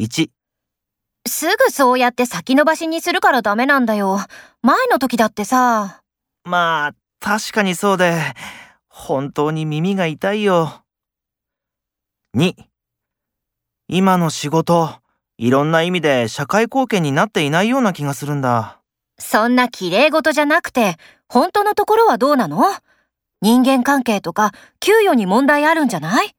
1、すぐそうやって先延ばしにするからダメなんだよ。前の時だってさ。まあ、確かにそうで、本当に耳が痛いよ。2、今の仕事、いろんな意味で社会貢献になっていないような気がするんだ。そんな綺麗事じゃなくて、本当のところはどうなの？人間関係とか給与に問題あるんじゃない？